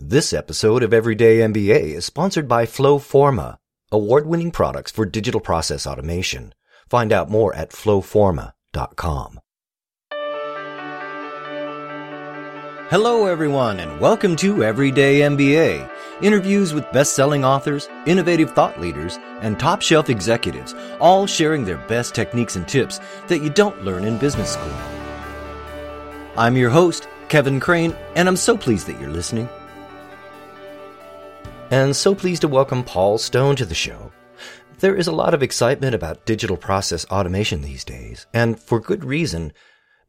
This episode of Everyday MBA is sponsored by Flowforma, award-winning products for digital process automation. Find out more at flowforma.com. Hello everyone and welcome to Everyday MBA. Interviews with best-selling authors, innovative thought leaders, and top-shelf executives, all sharing their best techniques and tips that you don't learn in business school. I'm your host, Kevin Crane, and I'm so pleased that you're listening and so pleased to welcome Paul Stone to the show. There is a lot of excitement about digital process automation these days, and for good reason.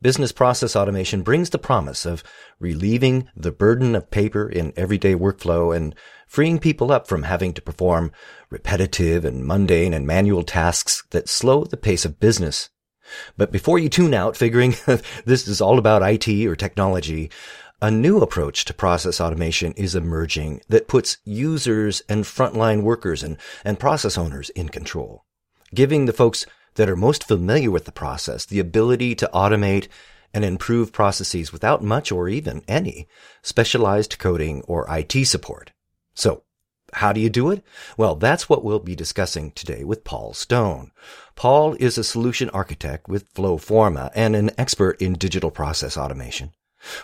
Business process automation brings the promise of relieving the burden of paper in everyday workflow and freeing people up from having to perform repetitive and mundane and manual tasks that slow the pace of business. But before you tune out figuring this is all about IT or technology, a new approach to process automation is emerging that puts users and frontline workers and, and process owners in control, giving the folks that are most familiar with the process the ability to automate and improve processes without much or even any specialized coding or IT support. So how do you do it? Well, that's what we'll be discussing today with Paul Stone. Paul is a solution architect with Flowforma and an expert in digital process automation.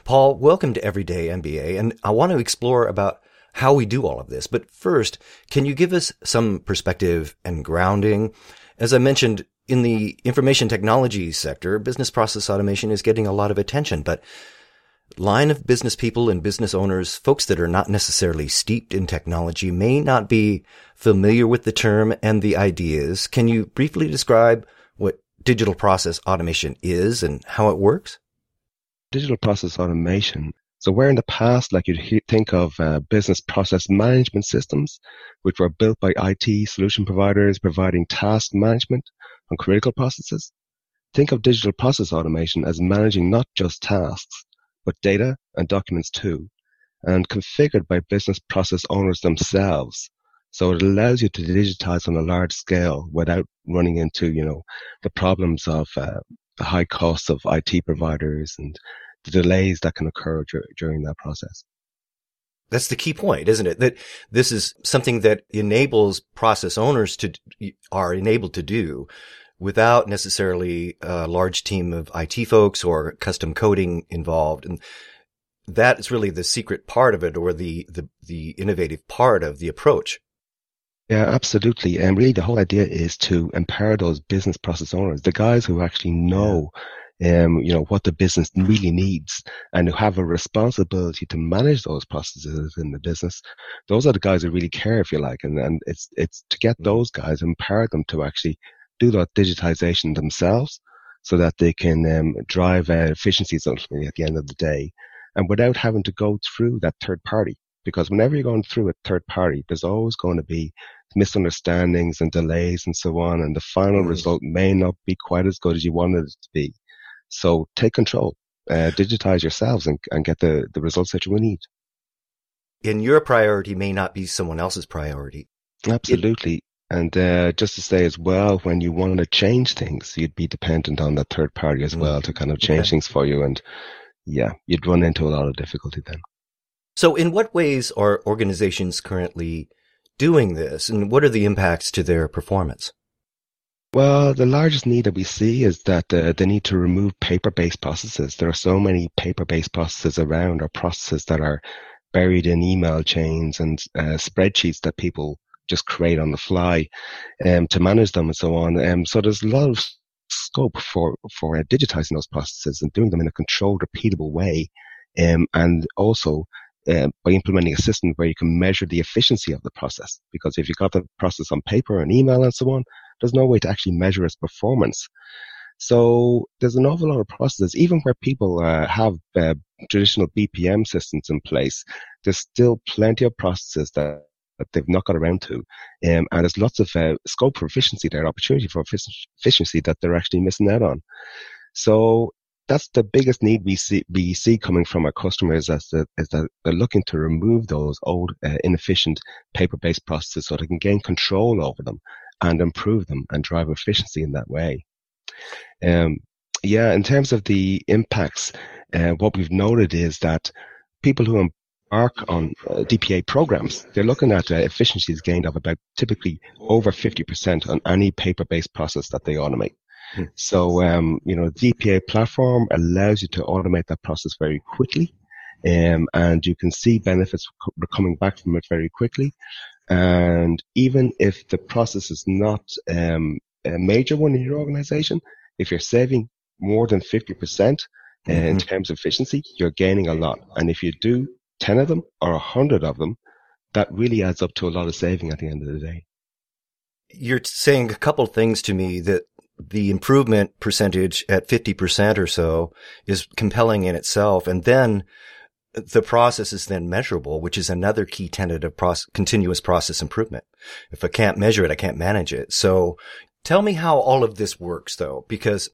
Paul, welcome to Everyday MBA, and I want to explore about how we do all of this. But first, can you give us some perspective and grounding? As I mentioned, in the information technology sector, business process automation is getting a lot of attention, but line of business people and business owners, folks that are not necessarily steeped in technology may not be familiar with the term and the ideas. Can you briefly describe what digital process automation is and how it works? Digital process automation. So where in the past, like you'd he- think of uh, business process management systems, which were built by IT solution providers providing task management on critical processes, think of digital process automation as managing not just tasks, but data and documents too, and configured by business process owners themselves. So it allows you to digitize on a large scale without running into, you know, the problems of uh, the high costs of IT providers and the delays that can occur dur- during that process. That's the key point, isn't it? That this is something that enables process owners to, are enabled to do without necessarily a large team of IT folks or custom coding involved. And that is really the secret part of it or the, the, the innovative part of the approach. Yeah, absolutely. And really the whole idea is to empower those business process owners, the guys who actually know, um, you know, what the business really needs and who have a responsibility to manage those processes in the business. Those are the guys who really care, if you like. And, and it's, it's to get those guys, empower them to actually do that digitization themselves so that they can um, drive uh, efficiencies ultimately at the end of the day and without having to go through that third party. Because whenever you're going through a third party, there's always going to be misunderstandings and delays and so on. And the final mm. result may not be quite as good as you wanted it to be. So take control, uh, digitize yourselves and, and get the, the results that you will need. And your priority may not be someone else's priority. Absolutely. It, and uh, just to say as well, when you want to change things, you'd be dependent on the third party as mm. well to kind of change things for you. And yeah, you'd run into a lot of difficulty then. So in what ways are organizations currently doing this and what are the impacts to their performance? Well, the largest need that we see is that uh, they need to remove paper-based processes. There are so many paper-based processes around or processes that are buried in email chains and uh, spreadsheets that people just create on the fly um, to manage them and so on. Um, so there's a lot of scope for, for uh, digitizing those processes and doing them in a controlled, repeatable way. Um, and also uh, by implementing a system where you can measure the efficiency of the process. Because if you've got the process on paper and email and so on, there's no way to actually measure its performance. So there's an awful lot of processes, even where people uh, have uh, traditional BPM systems in place, there's still plenty of processes that, that they've not got around to. Um, and there's lots of uh, scope for efficiency there, opportunity for efficiency that they're actually missing out on. So that's the biggest need we see we see coming from our customers is that, is that they're looking to remove those old uh, inefficient paper-based processes so they can gain control over them and improve them and drive efficiency in that way. Um, yeah, in terms of the impacts, uh, what we've noted is that people who embark on uh, DPA programs, they're looking at uh, efficiencies gained of about typically over 50% on any paper-based process that they automate. So, um, you know, DPA platform allows you to automate that process very quickly. Um, and you can see benefits coming back from it very quickly. And even if the process is not um, a major one in your organization, if you're saving more than 50% mm-hmm. in terms of efficiency, you're gaining a lot. And if you do 10 of them or 100 of them, that really adds up to a lot of saving at the end of the day. You're saying a couple things to me that the improvement percentage at 50% or so is compelling in itself. And then the process is then measurable, which is another key tenet of process, continuous process improvement. If I can't measure it, I can't manage it. So tell me how all of this works though, because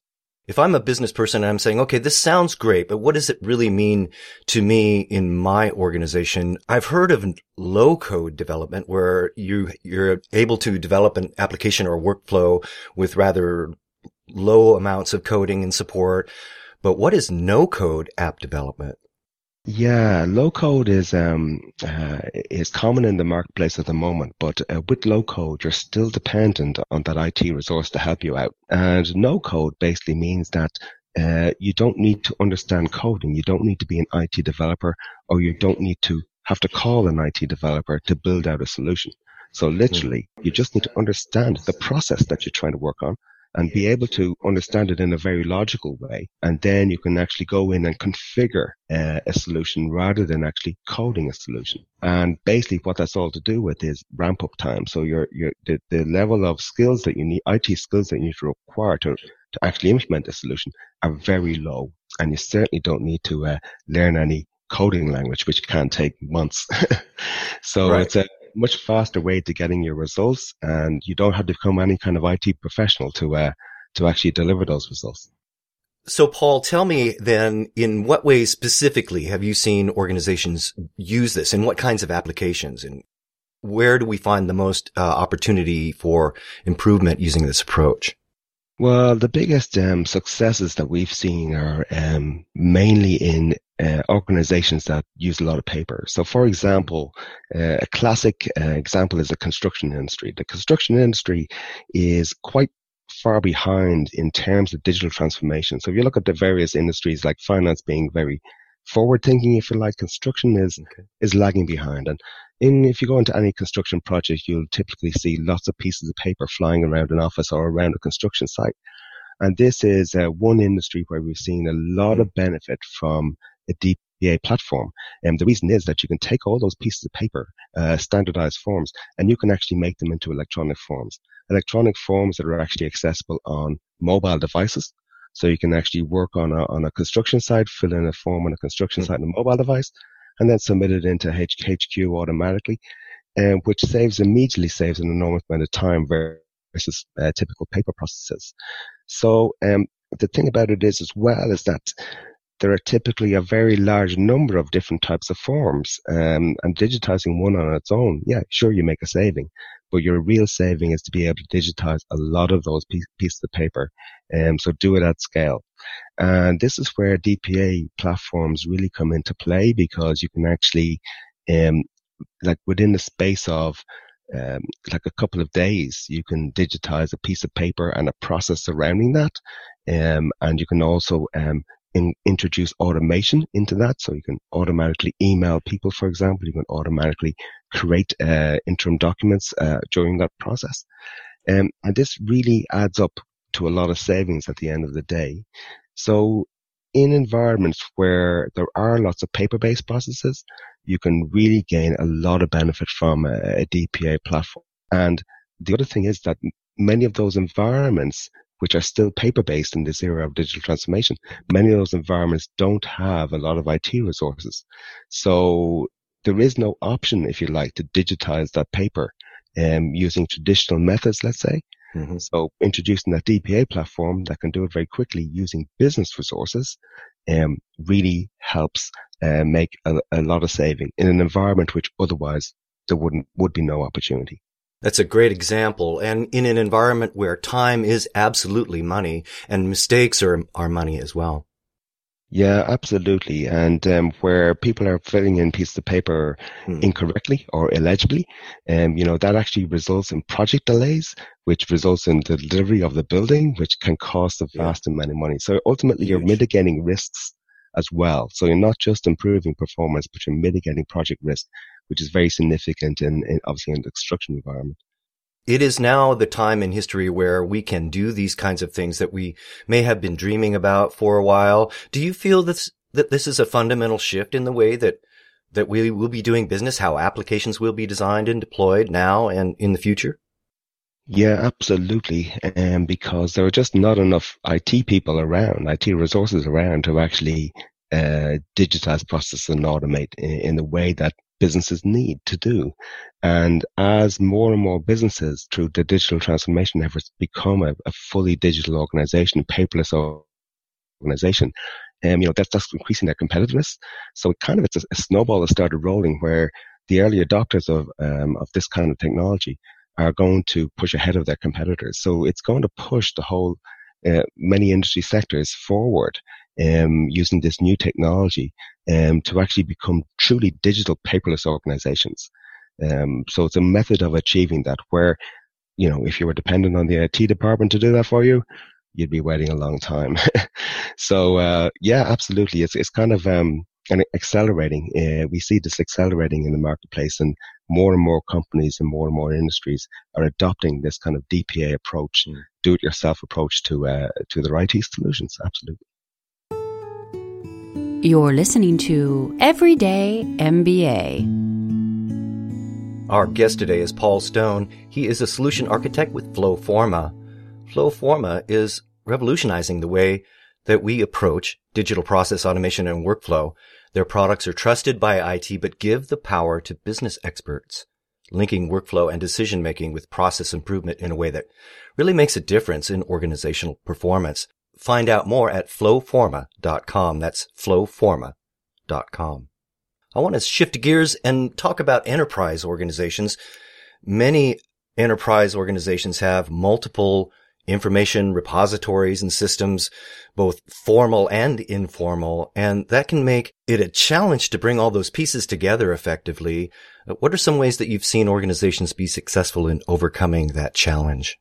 if I'm a business person and I'm saying, okay, this sounds great, but what does it really mean to me in my organization? I've heard of low code development where you, you're able to develop an application or workflow with rather low amounts of coding and support. But what is no code app development? Yeah, low code is um, uh, is common in the marketplace at the moment, but uh, with low code, you're still dependent on that IT resource to help you out. And no code basically means that uh, you don't need to understand coding. You don't need to be an IT developer, or you don't need to have to call an IT developer to build out a solution. So literally, you just need to understand the process that you're trying to work on and be able to understand it in a very logical way. And then you can actually go in and configure uh, a solution rather than actually coding a solution. And basically what that's all to do with is ramp up time. So your, your, the, the level of skills that you need, IT skills that you need to require to, to actually implement a solution are very low. And you certainly don't need to uh, learn any coding language, which can take months. so right. it's a, much faster way to getting your results, and you don't have to become any kind of IT professional to uh, to actually deliver those results. So, Paul, tell me then, in what ways specifically have you seen organizations use this? and what kinds of applications? And where do we find the most uh, opportunity for improvement using this approach? Well, the biggest um, successes that we've seen are um, mainly in uh, organizations that use a lot of paper. So, for example, uh, a classic uh, example is the construction industry. The construction industry is quite far behind in terms of digital transformation. So, if you look at the various industries like finance being very forward thinking, if you like, construction is okay. is lagging behind. And in, if you go into any construction project, you'll typically see lots of pieces of paper flying around an office or around a construction site. And this is uh, one industry where we've seen a lot of benefit from a DPA platform. And um, the reason is that you can take all those pieces of paper, uh, standardized forms, and you can actually make them into electronic forms. Electronic forms that are actually accessible on mobile devices. So you can actually work on a, on a construction site, fill in a form on a construction mm-hmm. site on a mobile device, and then submit it into HQ automatically, um, which saves immediately saves an enormous amount of time versus uh, typical paper processes. So um, the thing about it is as well is that there are typically a very large number of different types of forms, um, and digitizing one on its own, yeah, sure, you make a saving, but your real saving is to be able to digitize a lot of those pieces of paper. Um, so do it at scale. And this is where DPA platforms really come into play because you can actually, um, like within the space of um, like a couple of days, you can digitize a piece of paper and a process surrounding that. Um, and you can also um, in, introduce automation into that. So you can automatically email people, for example. You can automatically create uh, interim documents uh, during that process. Um, and this really adds up to a lot of savings at the end of the day. So in environments where there are lots of paper-based processes, you can really gain a lot of benefit from a, a DPA platform. And the other thing is that many of those environments which are still paper based in this era of digital transformation, many of those environments don't have a lot of IT resources. So there is no option, if you like, to digitize that paper um, using traditional methods, let's say. Mm-hmm. So introducing that DPA platform that can do it very quickly using business resources um, really helps uh, make a, a lot of saving in an environment which otherwise there wouldn't would be no opportunity. That's a great example. And in an environment where time is absolutely money and mistakes are, are money as well. Yeah, absolutely. And um, where people are filling in pieces of paper hmm. incorrectly or illegibly, um, you know, that actually results in project delays, which results in the delivery of the building, which can cost a vast yeah. amount of money. So ultimately, Huge. you're mitigating risks as well. So you're not just improving performance, but you're mitigating project risk, which is very significant in, in obviously in the construction environment it is now the time in history where we can do these kinds of things that we may have been dreaming about for a while. Do you feel this, that this is a fundamental shift in the way that, that we will be doing business, how applications will be designed and deployed now and in the future? Yeah, absolutely. Um, because there are just not enough IT people around, IT resources around to actually uh, digitize processes and automate in, in the way that businesses need to do. And as more and more businesses through the digital transformation efforts become a, a fully digital organization, paperless organization, um, you know, that's, that's increasing their competitiveness. So it kind of, it's a, a snowball that started rolling where the early adopters of, um, of this kind of technology are going to push ahead of their competitors. So it's going to push the whole, uh, many industry sectors forward um, using this new technology um, to actually become truly digital paperless organizations. Um, so it's a method of achieving that where, you know, if you were dependent on the IT department to do that for you, you'd be waiting a long time. so, uh, yeah, absolutely. It's, it's kind of, um, and accelerating. Uh, we see this accelerating in the marketplace and more and more companies and more and more industries are adopting this kind of DPA approach, mm. do it yourself approach to, uh, to their IT solutions. Absolutely. You're listening to Everyday MBA. Our guest today is Paul Stone. He is a solution architect with Flowforma. Flowforma is revolutionizing the way that we approach digital process automation and workflow. Their products are trusted by IT, but give the power to business experts, linking workflow and decision making with process improvement in a way that really makes a difference in organizational performance. Find out more at flowforma.com. That's flowforma.com. I want to shift gears and talk about enterprise organizations. Many enterprise organizations have multiple information repositories and systems, both formal and informal, and that can make it a challenge to bring all those pieces together effectively. What are some ways that you've seen organizations be successful in overcoming that challenge?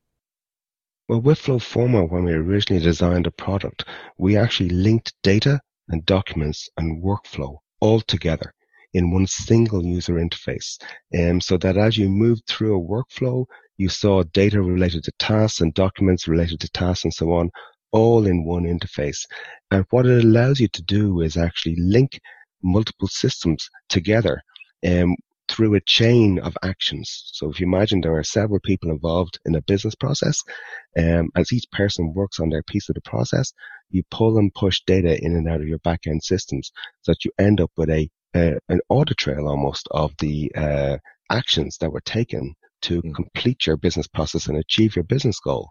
Well, with Flowforma, when we originally designed the product, we actually linked data and documents and workflow all together in one single user interface. Um, so that as you moved through a workflow, you saw data related to tasks and documents related to tasks and so on, all in one interface. And what it allows you to do is actually link multiple systems together um, through a chain of actions. So if you imagine there are several people involved in a business process, um, as each person works on their piece of the process, you pull and push data in and out of your back-end systems so that you end up with a, an audit trail almost of the uh, actions that were taken to mm. complete your business process and achieve your business goal.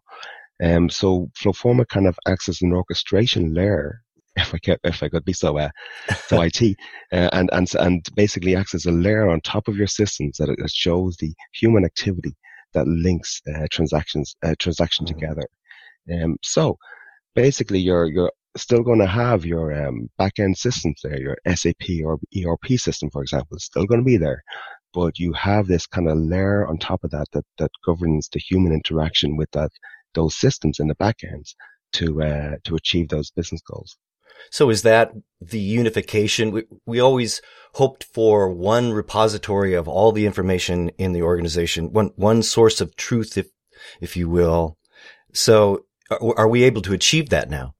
Um, so Flowforma kind of acts as an orchestration layer if I could, if I could be so, uh, so IT, uh, and, and, and basically acts as a layer on top of your systems that, that shows the human activity that links, uh, transactions, uh, transaction mm-hmm. together. Um, so basically you're, you're still going to have your, um, back-end systems there, your SAP or ERP system, for example, is still going to be there. But you have this kind of layer on top of that, that, that governs the human interaction with that, those systems in the back ends to, uh, to achieve those business goals. So is that the unification? We, we always hoped for one repository of all the information in the organization, one, one source of truth, if, if you will. So are, are we able to achieve that now?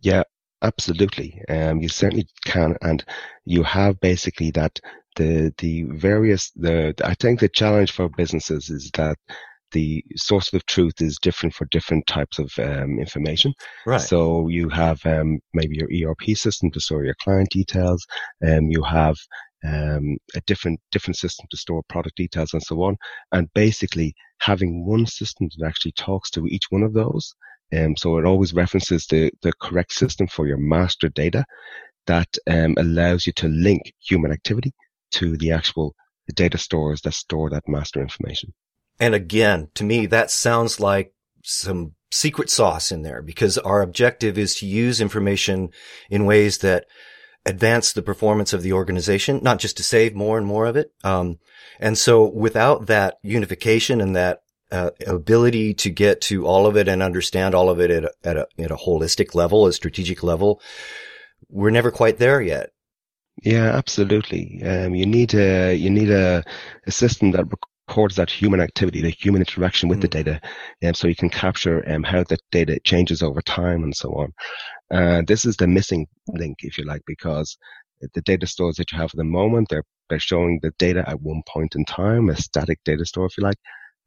Yeah, absolutely. Um, you certainly can. And you have basically that the, the various, the, I think the challenge for businesses is that the source of truth is different for different types of um, information. Right. So you have um, maybe your ERP system to store your client details. Um, you have um, a different different system to store product details and so on. And basically having one system that actually talks to each one of those. Um, so it always references the, the correct system for your master data that um, allows you to link human activity to the actual data stores that store that master information. And again, to me, that sounds like some secret sauce in there because our objective is to use information in ways that advance the performance of the organization, not just to save more and more of it. Um, and so without that unification and that uh, ability to get to all of it and understand all of it at a, at a, at a holistic level, a strategic level, we're never quite there yet. Yeah, absolutely. Um, you need a you need a, a system that records that human activity, the human interaction with mm. the data, um, so you can capture um, how the data changes over time and so on. Uh, this is the missing link, if you like, because the data stores that you have at the moment, they're, they're showing the data at one point in time, a static data store, if you like.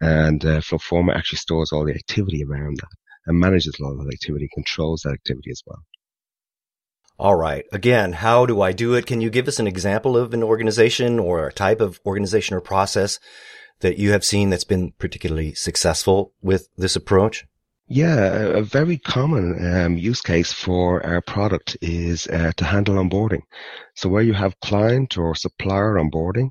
And uh, Flowforma actually stores all the activity around that and manages a lot of that activity, controls that activity as well. All right. Again, how do I do it? Can you give us an example of an organization or a type of organization or process that you have seen that's been particularly successful with this approach? Yeah, a very common um, use case for our product is uh, to handle onboarding. So where you have client or supplier onboarding,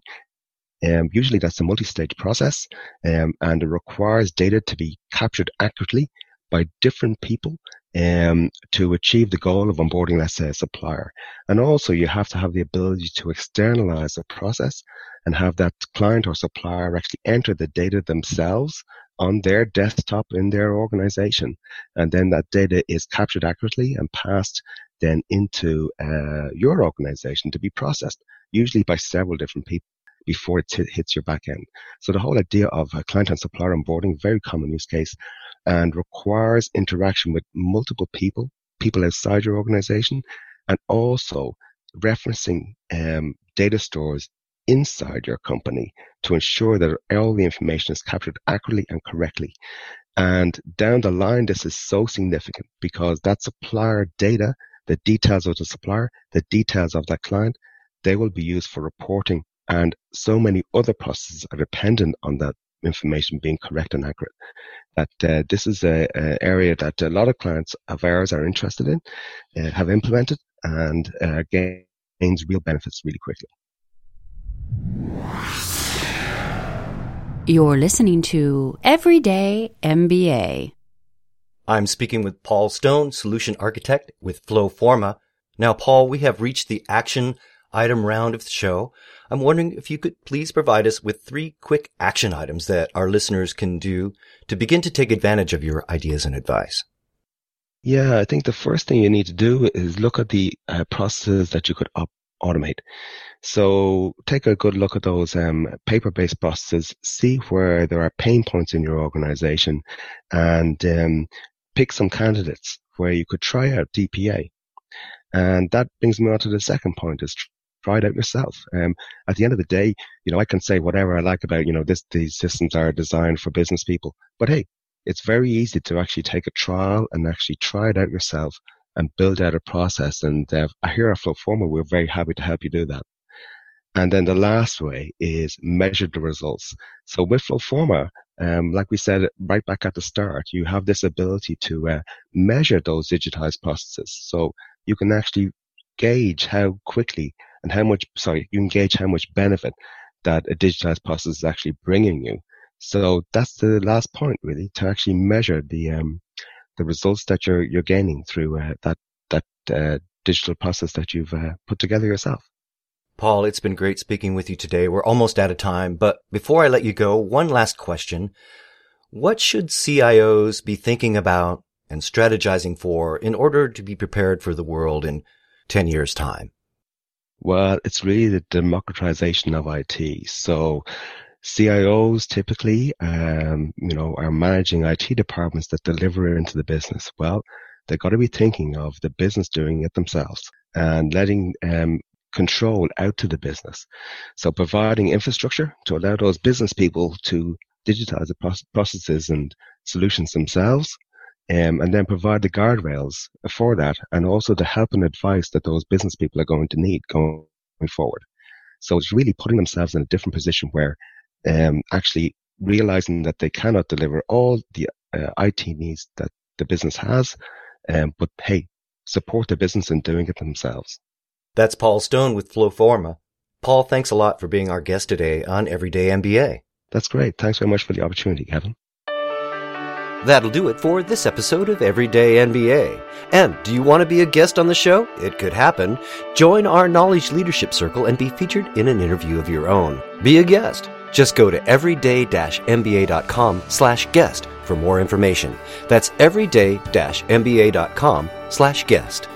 um, usually that's a multi-stage process, um, and it requires data to be captured accurately by different people um, to achieve the goal of onboarding, let's say, a supplier. And also, you have to have the ability to externalize the process and have that client or supplier actually enter the data themselves on their desktop in their organization. And then that data is captured accurately and passed then into uh, your organization to be processed, usually by several different people before it hits your back end. So the whole idea of a client and supplier onboarding, very common use case, and requires interaction with multiple people, people outside your organization, and also referencing um, data stores inside your company to ensure that all the information is captured accurately and correctly. And down the line, this is so significant because that supplier data, the details of the supplier, the details of that client, they will be used for reporting and so many other processes are dependent on that information being correct and accurate. That uh, this is a, a, area that a lot of clients of ours are interested in, uh, have implemented, and uh, gains real benefits really quickly. You're listening to Everyday MBA. I'm speaking with Paul Stone, solution architect with Flowforma. Now, Paul, we have reached the action item round of the show. I'm wondering if you could please provide us with three quick action items that our listeners can do to begin to take advantage of your ideas and advice. Yeah, I think the first thing you need to do is look at the uh, processes that you could automate. So take a good look at those um, paper-based processes, see where there are pain points in your organization, and um, pick some candidates where you could try out DPA. And that brings me on to the second point is try it out yourself. Um, at the end of the day, you know, I can say whatever I like about, you know, this, these systems are designed for business people, but hey, it's very easy to actually take a trial and actually try it out yourself and build out a process. And uh, here at Flowforma, we're very happy to help you do that. And then the last way is measure the results. So with Flowforma, um, like we said right back at the start, you have this ability to uh, measure those digitized processes. So you can actually gauge how quickly and how much, sorry, you engage how much benefit that a digitized process is actually bringing you. So that's the last point really to actually measure the, um, the results that you're, you're gaining through uh, that, that, uh, digital process that you've uh, put together yourself. Paul, it's been great speaking with you today. We're almost out of time, but before I let you go, one last question. What should CIOs be thinking about and strategizing for in order to be prepared for the world in 10 years time? Well, it's really the democratization of IT. So CIOs typically, um, you know, are managing IT departments that deliver into the business. Well, they've got to be thinking of the business doing it themselves and letting um, control out to the business. So providing infrastructure to allow those business people to digitize the processes and solutions themselves um, and then provide the guardrails for that and also the help and advice that those business people are going to need going forward. So it's really putting themselves in a different position where um, actually realizing that they cannot deliver all the uh, IT needs that the business has, um, but hey, support the business in doing it themselves. That's Paul Stone with Flowforma. Paul, thanks a lot for being our guest today on Everyday MBA. That's great. Thanks very much for the opportunity, Kevin. That'll do it for this episode of Everyday MBA. And do you want to be a guest on the show? It could happen. Join our Knowledge Leadership Circle and be featured in an interview of your own. Be a guest. Just go to everyday-mba.com slash guest for more information. That's everyday-mba.com slash guest.